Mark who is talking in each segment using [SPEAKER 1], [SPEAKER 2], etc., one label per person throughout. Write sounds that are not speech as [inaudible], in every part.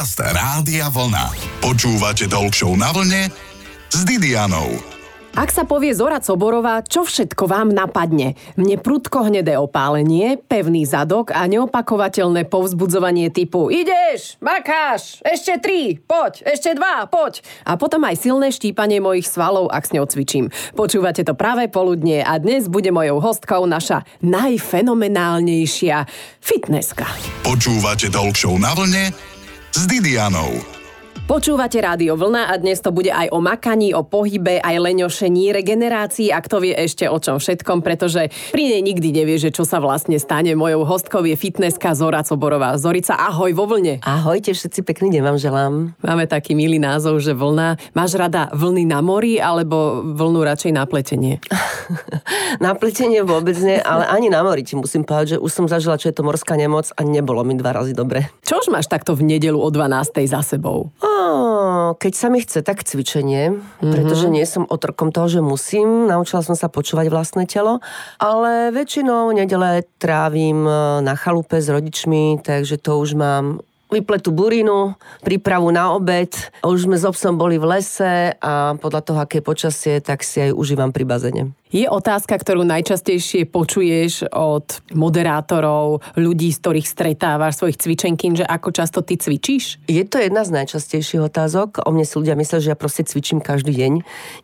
[SPEAKER 1] Podcast Rádia Vlna. Počúvate Talk na vlne s Didianou.
[SPEAKER 2] Ak sa povie Zora Coborová, čo všetko vám napadne? Mne prudko hnedé opálenie, pevný zadok a neopakovateľné povzbudzovanie typu Ideš, makáš, ešte tri, poď, ešte dva, poď. A potom aj silné štípanie mojich svalov, ak s ňou cvičím. Počúvate to práve poludne a dnes bude mojou hostkou naša najfenomenálnejšia fitnesska.
[SPEAKER 1] Počúvate Talk na vlne s Didianou.
[SPEAKER 2] Počúvate Rádio Vlna a dnes to bude aj o makaní, o pohybe, aj leňošení, regenerácii a kto vie ešte o čom všetkom, pretože pri nej nikdy nevie, že čo sa vlastne stane. Mojou hostkou je fitnesska Zora Coborová. Zorica, ahoj vo vlne.
[SPEAKER 3] Ahojte, všetci pekný deň vám želám.
[SPEAKER 2] Máme taký milý názov, že vlna. Máš rada vlny na mori alebo vlnu radšej na pletenie? [laughs]
[SPEAKER 3] na pletenie vôbec nie, ale ani na mori ti musím povedať, že už som zažila, čo je to morská nemoc a nebolo mi dva razy dobre.
[SPEAKER 2] Čož máš takto v nedelu o 12. za sebou?
[SPEAKER 3] Keď sa mi chce, tak cvičenie, mm-hmm. pretože nie som otrokom toho, že musím. Naučila som sa počúvať vlastné telo, ale väčšinou nedele trávim e, na chalupe s rodičmi, takže to už mám vypletú burinu, prípravu na obed. Už sme s obsom boli v lese a podľa toho, aké počasie, tak si aj užívam pri bazene.
[SPEAKER 2] Je otázka, ktorú najčastejšie počuješ od moderátorov, ľudí, z ktorých stretávaš svojich cvičenkín, že ako často ty cvičíš?
[SPEAKER 3] Je to jedna z najčastejších otázok. O mne si ľudia myslia, že ja proste cvičím každý deň.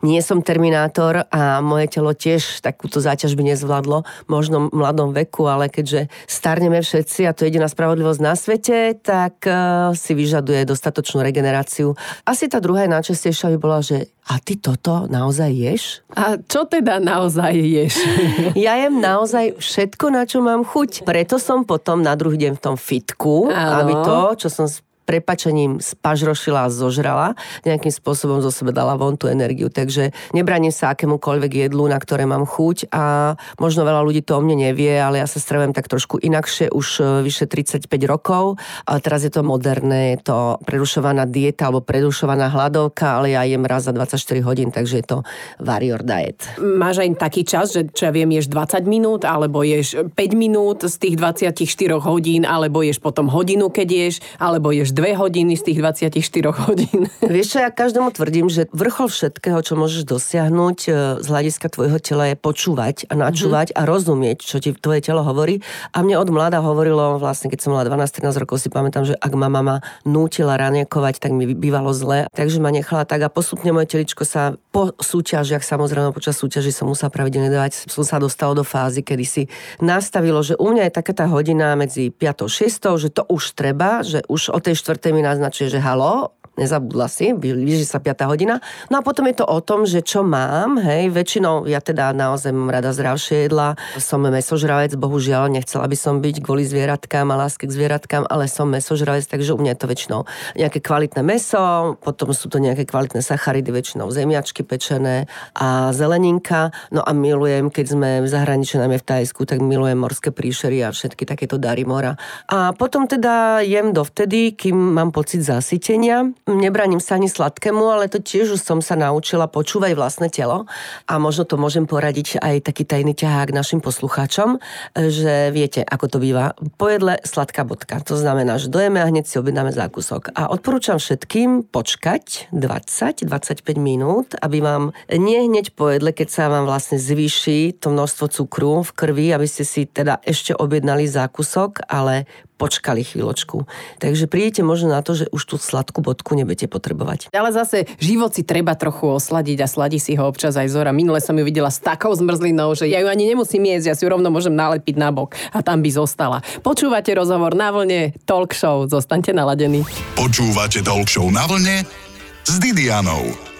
[SPEAKER 3] Nie som terminátor a moje telo tiež takúto záťaž by nezvládlo, možno v mladom veku, ale keďže starneme všetci a to je jediná spravodlivosť na svete, tak uh, si vyžaduje dostatočnú regeneráciu. Asi tá druhá najčastejšia by bola, že a ty toto naozaj ješ?
[SPEAKER 2] A čo teda naozaj ješ? [laughs]
[SPEAKER 3] ja jem naozaj všetko, na čo mám chuť. Preto som potom na druhý deň v tom fitku, ano. aby to, čo som prepačením spažrošila a zožrala, nejakým spôsobom zo sebe dala von tú energiu. Takže nebraním sa akémukoľvek jedlu, na ktoré mám chuť a možno veľa ľudí to o mne nevie, ale ja sa stravujem tak trošku inakšie už e, vyše 35 rokov. A teraz je to moderné, je to prerušovaná dieta alebo prerušovaná hladovka, ale ja jem raz za 24 hodín, takže je to warrior diet.
[SPEAKER 2] Máš aj taký čas, že čo ja viem, ješ 20 minút, alebo ješ 5 minút z tých 24 hodín, alebo ješ potom hodinu, keď ješ, alebo ješ dve hodiny z tých 24 hodín. [laughs]
[SPEAKER 3] Vieš čo, ja každému tvrdím, že vrchol všetkého, čo môžeš dosiahnuť e, z hľadiska tvojho tela je počúvať a načúvať mm-hmm. a rozumieť, čo ti tvoje telo hovorí. A mne od mladá hovorilo, vlastne keď som mala 12-13 rokov, si pamätám, že ak ma mama nútila raniekovať, tak mi bývalo zle, takže ma nechala tak a postupne moje teličko sa po súťažiach, samozrejme počas súťaži som musela pravidelne dávať, som sa dostala do fázy, kedy si nastavilo, že u mňa je taká tá hodina medzi 5 a 6, že to už treba, že už o tej štvrtej mi naznačuje, že halo, nezabudla si, blíži sa 5 hodina. No a potom je to o tom, že čo mám, hej, väčšinou ja teda naozaj mám rada zdravšie jedla, som mesožravec, bohužiaľ, nechcela by som byť kvôli zvieratkám a láske k zvieratkám, ale som mesožravec, takže u mňa je to väčšinou nejaké kvalitné meso, potom sú to nejaké kvalitné sacharidy, väčšinou zemiačky pečené a zeleninka. No a milujem, keď sme v zahraničí, najmä v Tajsku, tak milujem morské príšery a všetky takéto dary mora. A potom teda jem dovtedy, kým mám pocit zasytenia nebraním sa ani sladkému, ale to tiež už som sa naučila počúvať vlastné telo a možno to môžem poradiť aj taký tajný ťahák našim poslucháčom, že viete, ako to býva. Po jedle sladká bodka. To znamená, že dojeme a hneď si objednáme zákusok. A odporúčam všetkým počkať 20-25 minút, aby vám nie hneď po keď sa vám vlastne zvýši to množstvo cukru v krvi, aby ste si teda ešte objednali zákusok, ale počkali chvíľočku. Takže prídete možno na to, že už tú sladkú bodku nebudete potrebovať.
[SPEAKER 2] Ale zase život si treba trochu osladiť a sladí si ho občas aj Zora. Minule som ju videla s takou zmrzlinou, že ja ju ani nemusím jesť, ja si ju rovno môžem nalepiť na bok a tam by zostala. Počúvate rozhovor na vlne Talk Show, zostaňte naladení.
[SPEAKER 1] Počúvate Talk Show na vlne s Didianou.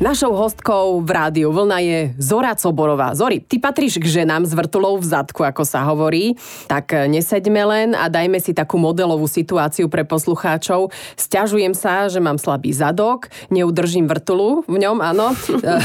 [SPEAKER 2] Našou hostkou v rádiu Vlna je Zora Coborová. Zori, ty patríš k ženám s vrtulou v zadku, ako sa hovorí. Tak e, neseďme len a dajme si takú modelovú situáciu pre poslucháčov. Sťažujem sa, že mám slabý zadok, neudržím vrtulu v ňom, áno. [laughs] E,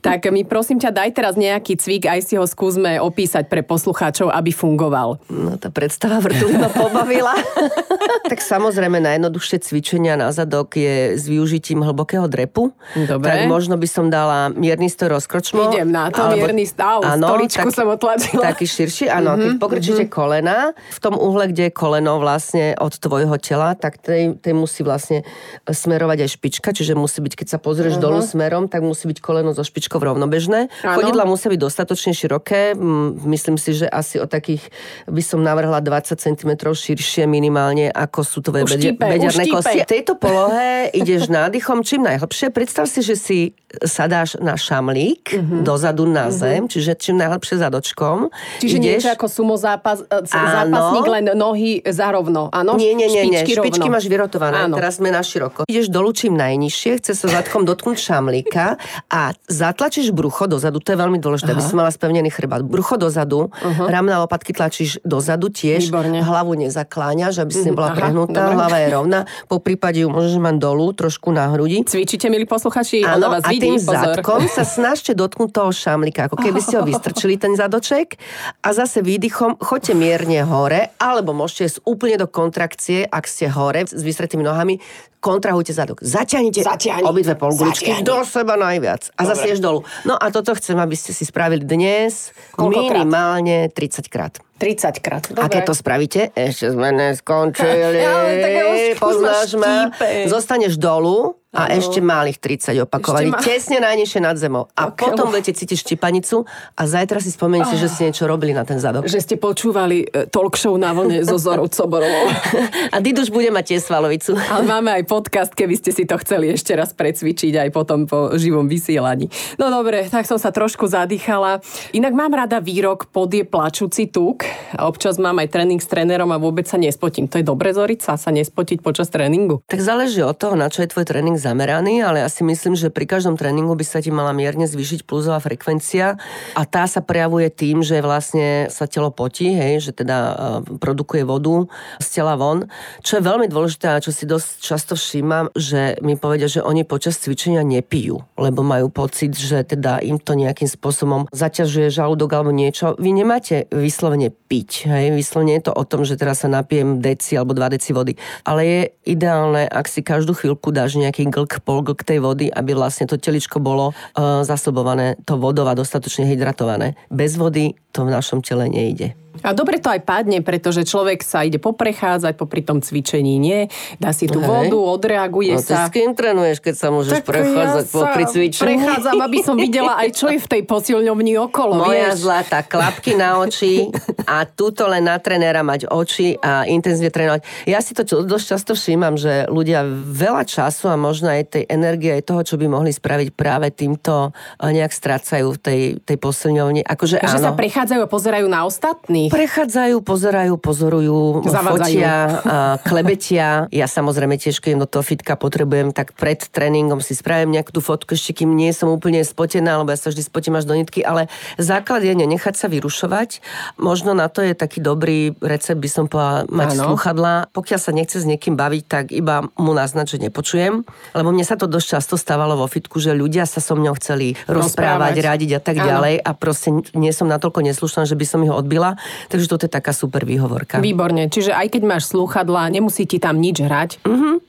[SPEAKER 2] tak mi prosím ťa, daj teraz nejaký cvik, aj si ho skúsme opísať pre poslucháčov, aby fungoval.
[SPEAKER 3] No tá predstava vrtuly ma pobavila. [laughs] tak samozrejme najjednoduchšie cvičenia na zadok je s využitím hlbokého drepu.
[SPEAKER 2] Dobre.
[SPEAKER 3] Tak možno by som dala mierny stoj rozkročmo.
[SPEAKER 2] Idem na to, mierny stav, stoličku som otlačila.
[SPEAKER 3] Taký širší, áno. Mm-hmm, keď
[SPEAKER 2] Mhm,
[SPEAKER 3] pokrčíte mm-hmm. kolena, v tom uhle, kde je koleno vlastne od tvojho tela, tak tej, tej musí vlastne smerovať aj špička, čiže musí byť, keď sa pozrieš uh-huh. dolu smerom, tak musí byť koleno so špičkou rovnobežné.
[SPEAKER 2] Áno.
[SPEAKER 3] Chodidla musia byť dostatočne široké, myslím si, že asi o takých by som navrhla 20 cm širšie minimálne, ako sú tvoje
[SPEAKER 2] Už
[SPEAKER 3] bede-
[SPEAKER 2] štípe, už
[SPEAKER 3] bediarné
[SPEAKER 2] štípe.
[SPEAKER 3] kosti. V tejto polohe ideš nádychom čím najhlbšie. Predstav si, že si sadáš na šamlík
[SPEAKER 2] Mhm.
[SPEAKER 3] dozadu na zem, čiže čím najhlbšie zadočkom.
[SPEAKER 2] Čiže
[SPEAKER 3] ideš,
[SPEAKER 2] niečo ako sumo zápas, e,
[SPEAKER 3] Áno.
[SPEAKER 2] zápasník, len nohy zarovno, áno?
[SPEAKER 3] Nie, nie, nie, nie.
[SPEAKER 2] Špičky, rovno.
[SPEAKER 3] máš vyrotované.
[SPEAKER 2] Áno.
[SPEAKER 3] Teraz sme na široko. Ideš dolu čím najnižšie, chce sa zadkom dotknúť šamlíka a zatlačíš brucho dozadu, to je veľmi dôležité, aby si mala spevnený chrbát. Brucho dozadu, uh-huh. ramena lopatky tlačíš dozadu tiež,
[SPEAKER 2] Výborne.
[SPEAKER 3] hlavu nezakláňaš, aby si nebola
[SPEAKER 2] aha,
[SPEAKER 3] prehnutá,
[SPEAKER 2] dobre.
[SPEAKER 3] hlava je rovná, po prípade ju môžeš mať dolu, trošku na hrudi.
[SPEAKER 2] Cvičíte, milí posluchači?
[SPEAKER 3] Áno,
[SPEAKER 2] vás
[SPEAKER 3] a
[SPEAKER 2] vidí,
[SPEAKER 3] tým
[SPEAKER 2] pozor.
[SPEAKER 3] zadkom sa snažte dotknúť toho šamlíka, ako keby ste ho vystrčili ten zadoček a zase výdychom choďte mierne hore, alebo môžete ísť úplne do kontrakcie, ak ste hore s vystretými nohami, kontrahujte zadok. Zaťahnite
[SPEAKER 2] Zaťahni.
[SPEAKER 3] obidve polguličky
[SPEAKER 2] Zaťahni.
[SPEAKER 3] do seba najviac a zase ješ dolu. No a toto chcem, aby ste si spravili dnes
[SPEAKER 2] Koľkokrát?
[SPEAKER 3] minimálne 30 krát.
[SPEAKER 2] 30 krát.
[SPEAKER 3] A keď to spravíte, ešte sme neskončili, [laughs]
[SPEAKER 2] Ja, tak ja už- už ma
[SPEAKER 3] poznáš ma,
[SPEAKER 2] štípe.
[SPEAKER 3] zostaneš dolu a
[SPEAKER 2] Áno.
[SPEAKER 3] ešte malých 30 opakovaní,
[SPEAKER 2] ma-
[SPEAKER 3] tesne najnižšie nad zemou. A
[SPEAKER 2] Ok.
[SPEAKER 3] potom budete cítiť štipanicu a zajtra si spomenete, že ste niečo robili na ten zadok.
[SPEAKER 2] Že ste počúvali e, talk show na vlne so Zorou Coborovou. [laughs]
[SPEAKER 3] A Diduš bude mať tiež svalovicu.
[SPEAKER 2] Ale máme aj podcast, keby ste si to chceli ešte raz precvičiť aj potom po živom vysielaní. No dobre, tak som sa trošku zadýchala. Inak mám rada výrok pod je plačúci tuk občas mám aj tréning s trénerom a vôbec sa nespotím. To je dobre, Zorica, sa nespotiť počas tréningu?
[SPEAKER 3] Tak záleží od toho, na čo je tvoj tréning zameraný, ale ja si myslím, že pri každom tréningu by sa ti mala mierne zvýšiť pulzová frekvencia a tá sa prejavuje tým, že vlastne sa telo potí, hej, že teda uh, produkuje vodu z tela von. Čo je veľmi dôležité a čo si dosť často všímam, že mi povedia, že oni počas cvičenia nepijú, lebo majú pocit, že teda im to nejakým spôsobom zaťažuje žalúdok alebo niečo. Vy nemáte vyslovene piť, hej, vyslovene je to o tom, že teraz sa napijem deci alebo 2 deci vody, ale je ideálne, ak si každú chvíľku dáš nejaký pol glk tej vody, aby vlastne to teličko bolo uh, zasobované to vodou a dostatočne hydratované. Bez vody to v našom tele nejde.
[SPEAKER 2] A dobre to aj padne, pretože človek sa ide poprechádzať popri tom cvičení, nie? Dá si tú
[SPEAKER 3] Hej.
[SPEAKER 2] vodu, odreaguje
[SPEAKER 3] No
[SPEAKER 2] sa.
[SPEAKER 3] s kým trénuješ, keď sa môžeš prechádzať
[SPEAKER 2] ja
[SPEAKER 3] po
[SPEAKER 2] sa
[SPEAKER 3] pri cvičení?
[SPEAKER 2] prechádzam, aby som videla aj čo je v tej posilňovni okolo,
[SPEAKER 3] Moja
[SPEAKER 2] vieš.
[SPEAKER 3] zlata, klapky na oči a túto len na trenéra mať oči a intenzívne trénovať. Ja si to dosť často všímam, že ľudia veľa času a možno aj tej energie, aj toho, čo by mohli spraviť práve týmto eh, nejak strácajú v tej, tej posilňovni. Akože
[SPEAKER 2] Že sa
[SPEAKER 3] áno.
[SPEAKER 2] prechádzajú a pozerajú na ostatných.
[SPEAKER 3] Prechádzajú, pozerajú, pozorujú,
[SPEAKER 2] Zavadzajú.
[SPEAKER 3] fotia, [laughs] a klebetia. Ja samozrejme tiež, keď do toho fitka potrebujem, tak pred tréningom si spravím nejakú tú fotku, ešte kým nie som úplne spotená, lebo ja sa vždy spotím až do nitky, ale základ je nenechať sa vyrušovať. Možno na to je taký dobrý recept, by som povedala, mať
[SPEAKER 2] Áno.
[SPEAKER 3] sluchadla. Pokiaľ sa nechce s niekým baviť, tak iba mu naznať, že nepočujem. Lebo mne sa to dosť často stávalo vo fitku, že ľudia sa so mnou chceli rozprávať,
[SPEAKER 2] Rozprávať.
[SPEAKER 3] radiť a tak
[SPEAKER 2] Áno.
[SPEAKER 3] ďalej a proste nie som natoľko neslušná, že by som ich odbila. Takže toto je taká super výhovorka.
[SPEAKER 2] Výborne, čiže aj keď máš slúchadlá, nemusí ti tam nič hrať,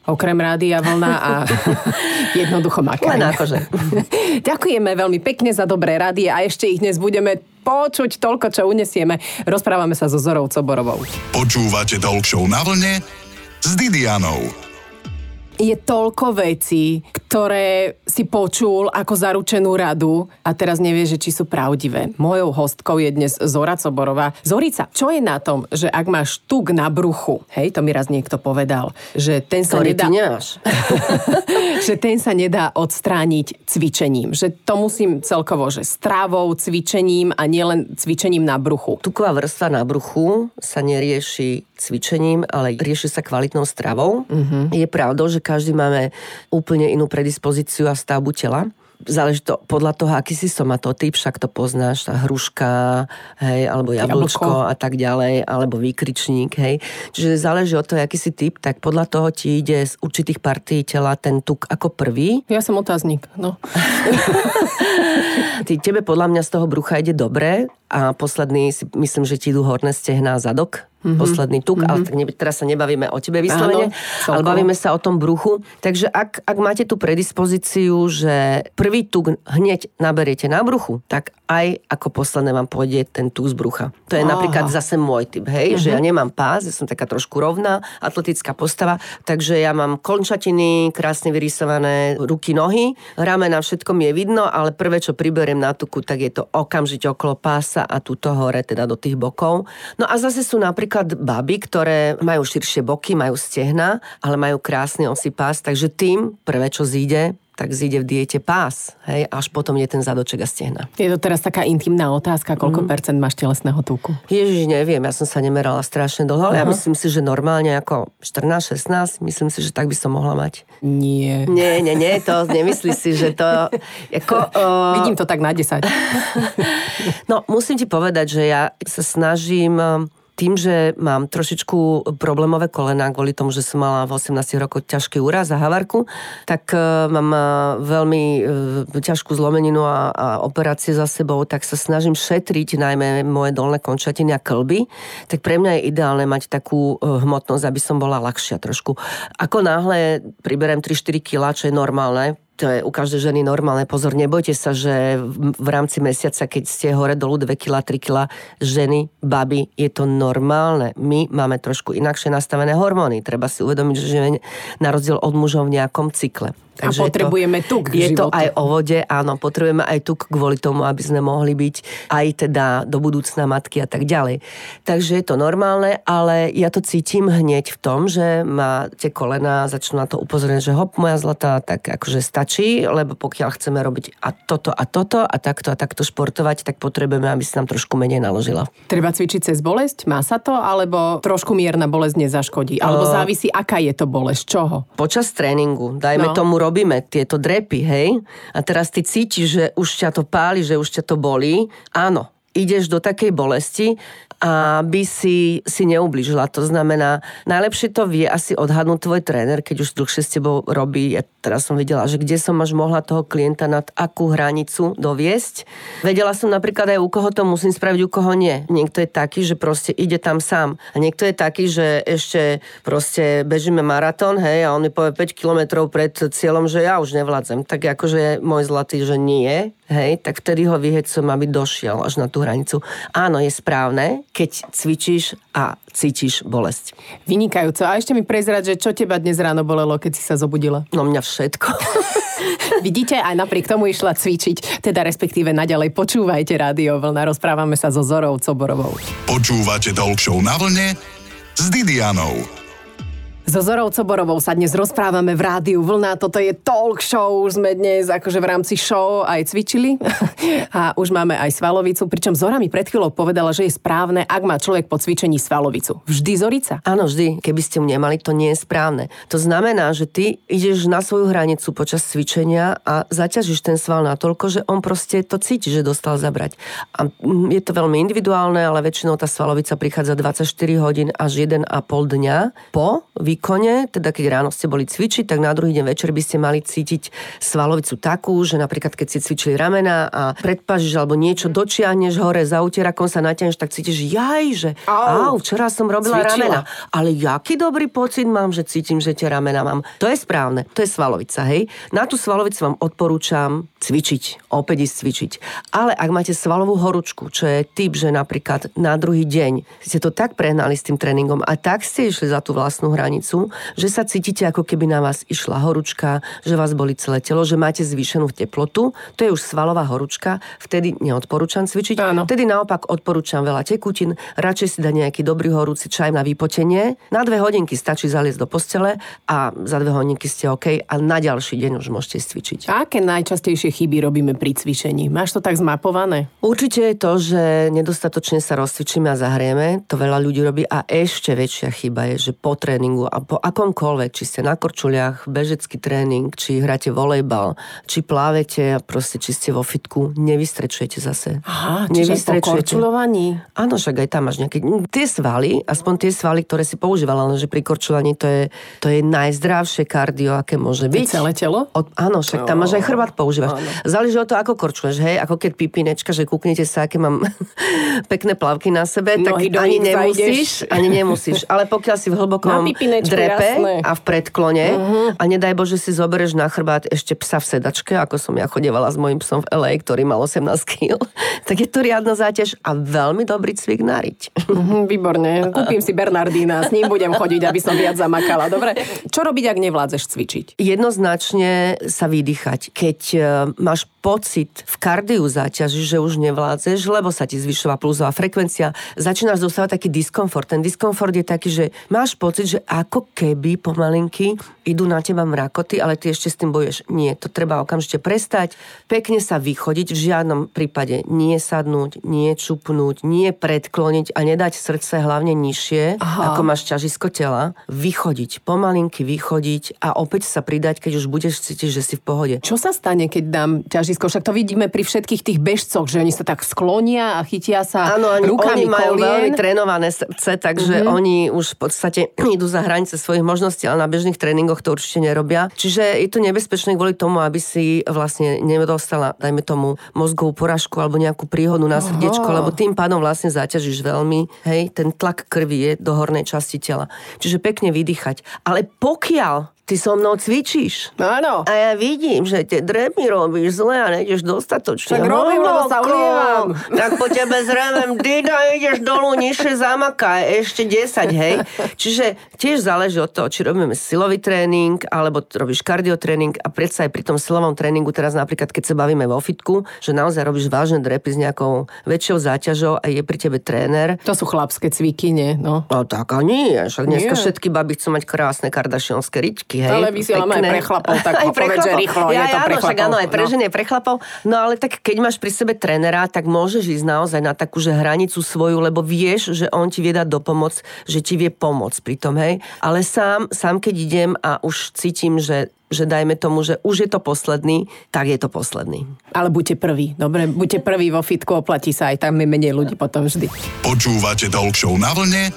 [SPEAKER 2] okrem rádia vlna a [laughs] jednoducho makaj.
[SPEAKER 3] Len akože. [laughs]
[SPEAKER 2] Ďakujeme veľmi pekne za dobré rady a ešte ich dnes budeme počuť toľko, čo unesieme. Rozprávame sa so Zorou Coborovou.
[SPEAKER 1] Počúvate Show na vlne s Didianou.
[SPEAKER 2] Je toľko vecí, ktoré si počul ako zaručenú radu a teraz nevieš, že či sú pravdivé. Mojou hostkou je dnes Zora Coborová. Zorica, čo je na tom, že ak máš tuk na bruchu, hej, to mi raz niekto povedal, že ten sa
[SPEAKER 3] Ktorý
[SPEAKER 2] nedá... [laughs] že ten sa nedá odstrániť cvičením. Že to musím celkovo, že stravou, cvičením a nielen cvičením na bruchu.
[SPEAKER 3] Tuková vrstva na bruchu sa nerieši cvičením, ale rieši sa kvalitnou stravou.
[SPEAKER 2] Mhm.
[SPEAKER 3] Je pravdou, že každý máme úplne inú predispozíciu a stavbu tela. Záleží to podľa toho, aký si somatotyp, však to poznáš, tá hruška, hej, alebo jablčko, a tak ďalej, alebo výkričník, hej. Čiže záleží od toho, aký si typ, tak podľa toho ti ide z určitých partí tela ten tuk ako prvý.
[SPEAKER 2] Ja som otáznik, no. [laughs]
[SPEAKER 3] Ty, tebe podľa mňa z toho brucha ide dobre a posledný si myslím, že ti idú horné stehná zadok. Mm-hmm. posledný tuk, mm-hmm. ale tak ne, teraz sa nebavíme o tebe vyslovene, Áno, ale bavíme sa o tom bruchu. Takže ak, ak máte tú predispozíciu, že prvý tuk hneď naberiete na bruchu, tak aj ako posledné vám pôjde ten tuk z brucha. To je Aha. napríklad zase môj typ, hej, mm-hmm. že ja nemám pás, ja som taká trošku rovná, atletická postava, takže ja mám končatiny, krásne vyrysované ruky, nohy, ramena, všetko mi je vidno, ale prvé, čo priberiem na tuku, tak je to okamžite okolo pása a túto hore, teda do tých bokov. No a zase sú napríklad napríklad baby, ktoré majú širšie boky, majú stehna, ale majú krásny osy pás, takže tým prvé, čo zíde, tak zíde v diete pás, hej, až potom je ten zadoček a stehna.
[SPEAKER 2] Je to teraz taká intimná otázka, koľko mm. percent máš telesného tuku?
[SPEAKER 3] Ježiš, neviem, ja som sa nemerala strašne dlho, ale uh-huh. ja myslím si, že normálne ako 14-16, myslím si, že tak by som mohla mať.
[SPEAKER 2] Nie.
[SPEAKER 3] Nie, nie, nie, to nemyslí si, že to... Ako,
[SPEAKER 2] uh... Vidím to tak na 10. [laughs]
[SPEAKER 3] no, musím ti povedať, že ja sa snažím tým, že mám trošičku problémové kolena kvôli tomu, že som mala v 18 rokoch ťažký úraz a havarku, tak uh, mám uh, veľmi uh, ťažkú zlomeninu a, a operácie za sebou, tak sa snažím šetriť najmä moje dolné končatiny a klby. Tak pre mňa je ideálne mať takú hmotnosť, aby som bola ľahšia trošku. Ako náhle priberiem 3-4 kg, čo je normálne, to je u každej ženy normálne. Pozor, nebojte sa, že v rámci mesiaca, keď ste hore dolu 2 kg, 3 kg, ženy, baby, je to normálne. My máme trošku inakšie nastavené hormóny. Treba si uvedomiť, že na rozdiel od mužov v nejakom cykle.
[SPEAKER 2] Takže a potrebujeme
[SPEAKER 3] to,
[SPEAKER 2] tuk
[SPEAKER 3] Je životu. to aj o vode, áno, potrebujeme aj tuk kvôli tomu, aby sme mohli byť aj teda do budúcna matky a tak ďalej. Takže je to normálne, ale ja to cítim hneď v tom, že ma tie kolena začnú na to upozorniť, že hop, moja zlatá, tak akože stačí, lebo pokiaľ chceme robiť a toto a toto a takto a takto športovať, tak potrebujeme, aby si nám trošku menej naložila.
[SPEAKER 2] Treba cvičiť cez bolesť? Má sa to? Alebo trošku mierna bolesť nezaškodí? Alebo závisí, aká je to bolesť? Čoho?
[SPEAKER 3] Počas tréningu. Dajme no. tomu robíme tieto drepy, hej, a teraz ty cítiš, že už ťa to páli, že už ťa to bolí, áno, ideš do takej bolesti aby si, si neublížila. To znamená, najlepšie to vie asi odhadnúť tvoj tréner, keď už dlhšie s tebou robí. Ja teraz som videla, že kde som až mohla toho klienta nad akú hranicu doviesť. Vedela som napríklad aj u koho to musím spraviť, u koho nie. Niekto je taký, že proste ide tam sám. A niekto je taký, že ešte proste bežíme maratón, hej, a on mi povie 5 kilometrov pred cieľom, že ja už nevládzem. Tak akože môj zlatý, že nie, hej, tak vtedy ho vyhecom, aby došiel až na tú hranicu. Áno, je správne, keď cvičíš a cítiš bolesť.
[SPEAKER 2] Vynikajúco. A ešte mi prezrať, že čo teba dnes ráno bolelo, keď si sa zobudila?
[SPEAKER 3] No mňa všetko. [laughs]
[SPEAKER 2] Vidíte, aj napriek tomu išla cvičiť, teda respektíve naďalej počúvajte Rádio Vlna, rozprávame sa so Zorou Coborovou.
[SPEAKER 1] Počúvate Talk na vlne s Didianou.
[SPEAKER 2] So Zorou Coborovou sa dnes rozprávame v rádiu Vlna. Toto je talk show. Už sme dnes akože v rámci show aj cvičili. [laughs] A už máme aj svalovicu. Pričom Zora mi pred chvíľou povedala, že je správne, ak má človek po cvičení svalovicu. Vždy Zorica?
[SPEAKER 3] Áno, vždy. Keby ste ju nemali, to nie je správne. To znamená, že ty ideš na svoju hranicu počas cvičenia a zaťažíš ten sval natoľko, že on proste to cíti, že dostal zabrať. A mm, je to veľmi individuálne, ale väčšinou tá svalovica prichádza 24 hodín až 1,5 dňa po výkone, teda keď ráno ste boli cvičiť, tak na druhý deň večer by ste mali cítiť svalovicu takú, že napríklad keď ste cvičili ramena a predpažíš alebo niečo dočiahneš hore za úterakom sa natiahneš, tak cítiš, jaj, že au, au včera som robila Cvičila. ramena. Ale jaký dobrý pocit mám, že cítim, že tie ramena mám. To je správne, to je svalovica, hej. Na tú svalovicu vám odporúčam cvičiť, opäť ísť cvičiť. Ale ak máte svalovú horúčku, čo je typ, že napríklad na druhý deň ste to tak prehnali s tým tréningom a tak ste išli za tú vlastnú hranicu, hranicu, že sa cítite ako keby na vás išla horúčka, že vás boli celé telo, že máte zvýšenú teplotu, to je už svalová horúčka, vtedy neodporúčam cvičiť. Áno. Vtedy naopak odporúčam veľa tekutín, radšej si dať nejaký dobrý horúci čaj na vypotenie. Na dve hodinky stačí zaliesť do postele a za dve hodinky ste OK a na ďalší deň už môžete cvičiť.
[SPEAKER 2] A aké najčastejšie chyby robíme pri cvičení? Máš to tak zmapované?
[SPEAKER 3] Určite je to, že nedostatočne sa rozcvičíme a zahrieme. To veľa ľudí robí a ešte väčšia chyba je, že po tréningu a po akomkoľvek, či ste na korčuliach, bežecký tréning, či hráte volejbal, či plávete a proste či ste vo fitku, nevystrečujete zase.
[SPEAKER 2] Aha, čiže po korčulovaní?
[SPEAKER 3] Áno, však aj tam máš nejaké... Tie svaly, aspoň tie svaly, ktoré si používala, lenže pri korčulovaní to je, to je najzdravšie kardio, aké môže byť.
[SPEAKER 2] Celé telo?
[SPEAKER 3] Od, áno, však tam máš aj chrbát používaš. Áno. Záleží od toho, ako korčuješ, hej, ako keď pipinečka, že kúknete sa, aké mám [laughs] pekné plavky na sebe, Nohy tak ani nemusíš, ani nemusíš. Ale pokiaľ si v hlbokom drepe jasné. a v predklone uh-huh. a nedaj Bože si zoberieš na chrbát ešte psa v sedačke, ako som ja chodevala s mojim psom v LA, ktorý mal 18 kg, [laughs] tak je to riadna záťaž a veľmi dobrý cvik nariť.
[SPEAKER 2] Uh-huh, výborne. Kúpim si Bernardína, s ním budem chodiť, aby som viac zamakala. Dobre. Čo robiť, ak nevládzeš cvičiť?
[SPEAKER 3] Jednoznačne sa vydýchať. Keď e, máš pocit v kardiu záťaži, že už nevládzeš, lebo sa ti zvyšová pulzová frekvencia, začínaš dostávať taký diskomfort. Ten diskomfort je taký, že máš pocit, že ako keby pomalinky idú na teba mrakoty, ale ty ešte s tým boješ. Nie, to treba okamžite prestať, pekne sa vychodiť, v žiadnom prípade nie sadnúť, nie čupnúť, nie predkloniť a nedať srdce hlavne nižšie, Aha. ako máš ťažisko tela, vychodiť, pomalinky vychodiť a opäť sa pridať, keď už budeš cítiť, že si v pohode.
[SPEAKER 2] Čo sa stane, keď dám ťažisko. Však to vidíme pri všetkých tých bežcoch, že oni sa tak sklonia a chytia sa Áno, rukami
[SPEAKER 3] oni majú kolien. veľmi trénované srdce, takže mm-hmm. oni už v podstate [clears throat] idú za hranice svojich možností, ale na bežných tréningoch to určite nerobia. Čiže je to nebezpečné kvôli tomu, aby si vlastne nedostala, dajme tomu, mozgovú poražku alebo nejakú príhodu na srdiečko, lebo tým pádom vlastne zaťažíš veľmi, hej, ten tlak krvi je do hornej časti tela. Čiže pekne vydýchať. Ale pokiaľ ty so mnou cvičíš.
[SPEAKER 2] Áno.
[SPEAKER 3] A ja vidím, že tie drepy robíš zle a nejdeš dostatočne.
[SPEAKER 2] Tak robím, lebo sa ulievam.
[SPEAKER 3] Tak po tebe zrejme dýda, ideš dolu, nižšie zamaka, ešte 10, hej. Čiže tiež záleží od toho, či robíme silový tréning, alebo robíš kardiotréning a predsa aj pri tom silovom tréningu, teraz napríklad, keď sa bavíme vo fitku, že naozaj robíš vážne drepy s nejakou väčšou záťažou a je pri tebe tréner.
[SPEAKER 2] To sú chlapské cviky, nie? No,
[SPEAKER 3] no tak a nie. Však dneska nie. všetky baby chcú mať krásne kardašionské ričky hej.
[SPEAKER 2] Ale vysielame aj pre chlapov, tak [laughs] aj pre povedz, že rýchlo, ja, je to pre áno, chlapov.
[SPEAKER 3] áno, aj pre no. ženy, aj pre chlapov. No ale tak keď máš pri sebe trénera, tak môžeš ísť naozaj na takú, že hranicu svoju, lebo vieš, že on ti vie dať do pomoc, že ti vie pomôcť pri tom, hej. Ale sám, sám keď idem a už cítim, že že dajme tomu, že už je to posledný, tak je to posledný.
[SPEAKER 2] Ale buďte prví, dobre? Buďte prví vo fitku, oplatí sa aj tam je menej ľudí potom vždy.
[SPEAKER 1] Počúvate Talk na vlne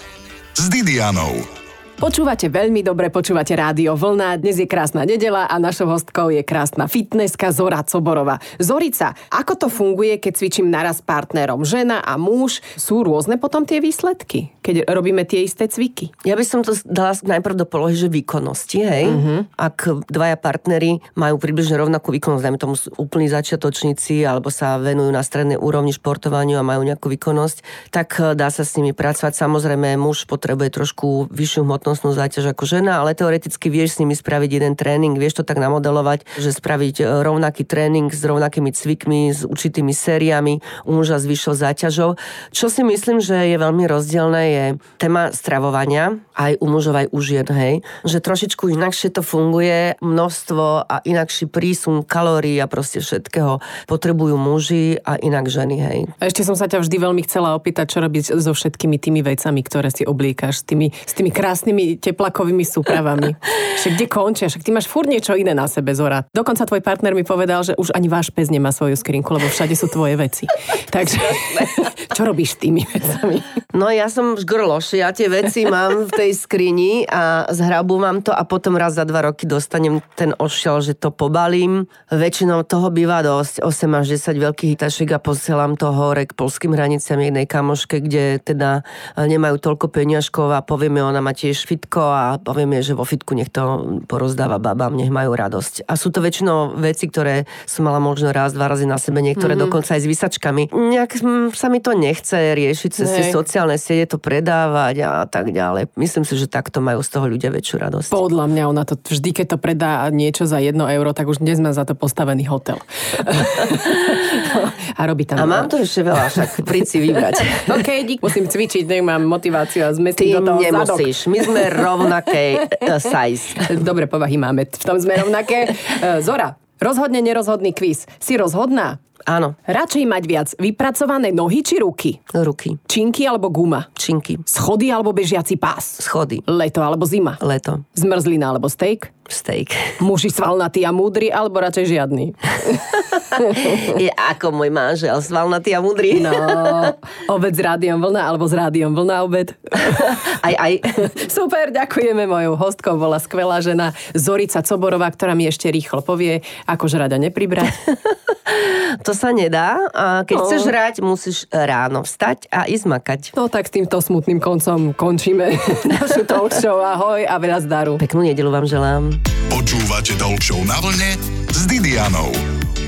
[SPEAKER 1] s Didianou.
[SPEAKER 2] Počúvate veľmi dobre, počúvate rádio Vlna. Dnes je krásna nedela a našou hostkou je krásna fitnesska Zora Coborová. Zorica, ako to funguje, keď cvičím naraz s partnerom? Žena a muž, sú rôzne potom tie výsledky, keď robíme tie isté cviky?
[SPEAKER 3] Ja by som to dala najprv do polohy, že výkonnosti, hej. Uh-huh. Ak dvaja partnery majú približne rovnakú výkonnosť, dajme tomu úplní začiatočníci alebo sa venujú na strednej úrovni športovaniu a majú nejakú výkonnosť, tak eh, dá sa s nimi pracovať. Samozrejme, muž potrebuje trošku vyššiu hmotnosť telesnostnú záťaž ako žena, ale teoreticky vieš s nimi spraviť jeden tréning, vieš to tak namodelovať, že spraviť e, rovnaký tréning s rovnakými cvikmi, s určitými sériami, u muža s vyššou záťažou. Čo si myslím, že je veľmi rozdielne, je téma stravovania, aj u mužov, aj u žien, hej, že trošičku inakšie to funguje, množstvo a inakší prísun kalórií a proste všetkého potrebujú muži a inak ženy, hej.
[SPEAKER 2] A ešte som sa ťa vždy veľmi chcela opýtať, čo robiť so všetkými tými vecami, ktoré si oblíkaš, s tými, s tými krásnymi tými teplakovými súpravami. Však kde končia? Však ty máš furt niečo iné na sebe, Zora. Dokonca tvoj partner mi povedal, že už ani váš pes nemá svoju skrinku, lebo všade sú tvoje veci. Takže [laughs] čo robíš s tými vecami?
[SPEAKER 3] No ja som žgrloš, ja tie veci mám v tej skrini a zhrabu mám to a potom raz za dva roky dostanem ten ošiel, že to pobalím. Väčšinou toho býva dosť, 8 až 10 veľkých hitašiek a posielam to hore k polským hraniciam jednej kamoške, kde teda nemajú toľko peniažkov a povieme, ona má tiež fitko a povieme, že vo fitku nech to porozdáva babám, nech majú radosť. A sú to väčšinou veci, ktoré som mala možno raz, dva razy na sebe, niektoré mm-hmm. dokonca aj s vysačkami. Nejak mm, sa mi to nechce riešiť cez tie sociálne siete, to predávať a tak ďalej. Myslím si, že takto majú z toho ľudia väčšiu radosť.
[SPEAKER 2] Podľa mňa ona to vždy, keď to predá niečo za jedno euro, tak už dnes má za to postavený hotel. [laughs] a robí tam...
[SPEAKER 3] A mám to ešte veľa, však príď si vybrať. [laughs]
[SPEAKER 2] OK, dík, musím cvičiť, nech mám motiváciu a zmestím do toho
[SPEAKER 3] nemusíš.
[SPEAKER 2] Zadok.
[SPEAKER 3] My sme rovnaké uh, size.
[SPEAKER 2] Dobre povahy máme, v tom sme rovnaké. Uh, Zora, rozhodne nerozhodný kvíz. Si rozhodná?
[SPEAKER 3] Áno,
[SPEAKER 2] Radšej mať viac vypracované nohy či ruky?
[SPEAKER 3] ruky,
[SPEAKER 2] Činky alebo guma?
[SPEAKER 3] činky,
[SPEAKER 2] Schody alebo bežiaci pás?
[SPEAKER 3] schody,
[SPEAKER 2] Leto alebo zima?
[SPEAKER 3] leto,
[SPEAKER 2] Zmrzlina alebo steak?
[SPEAKER 3] Steak. [laughs]
[SPEAKER 2] Muži svalnatí a múdri alebo radšej žiadny? [laughs]
[SPEAKER 3] Je ako môj manžel, svalnatý a mudrý.
[SPEAKER 2] No, obed s rádiom vlna alebo s rádiom vlna obed? [laughs]
[SPEAKER 3] Aj, aj.
[SPEAKER 2] Super, ďakujeme. Mojou hostkou bola skvelá žena Zorica Coborová, ktorá mi ešte rýchlo povie, ako žrať a nepribrať.
[SPEAKER 3] To sa nedá. A keď
[SPEAKER 2] No.
[SPEAKER 3] chceš hrať, musíš ráno vstať a ísť makať.
[SPEAKER 2] No tak s týmto smutným koncom končíme našu talk show. Ahoj a veľa zdaru.
[SPEAKER 3] Peknú nedelu vám želám.
[SPEAKER 1] Počúvate Talk na vlne s Didianou.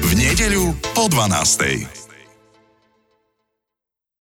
[SPEAKER 1] V nedeľu po 12.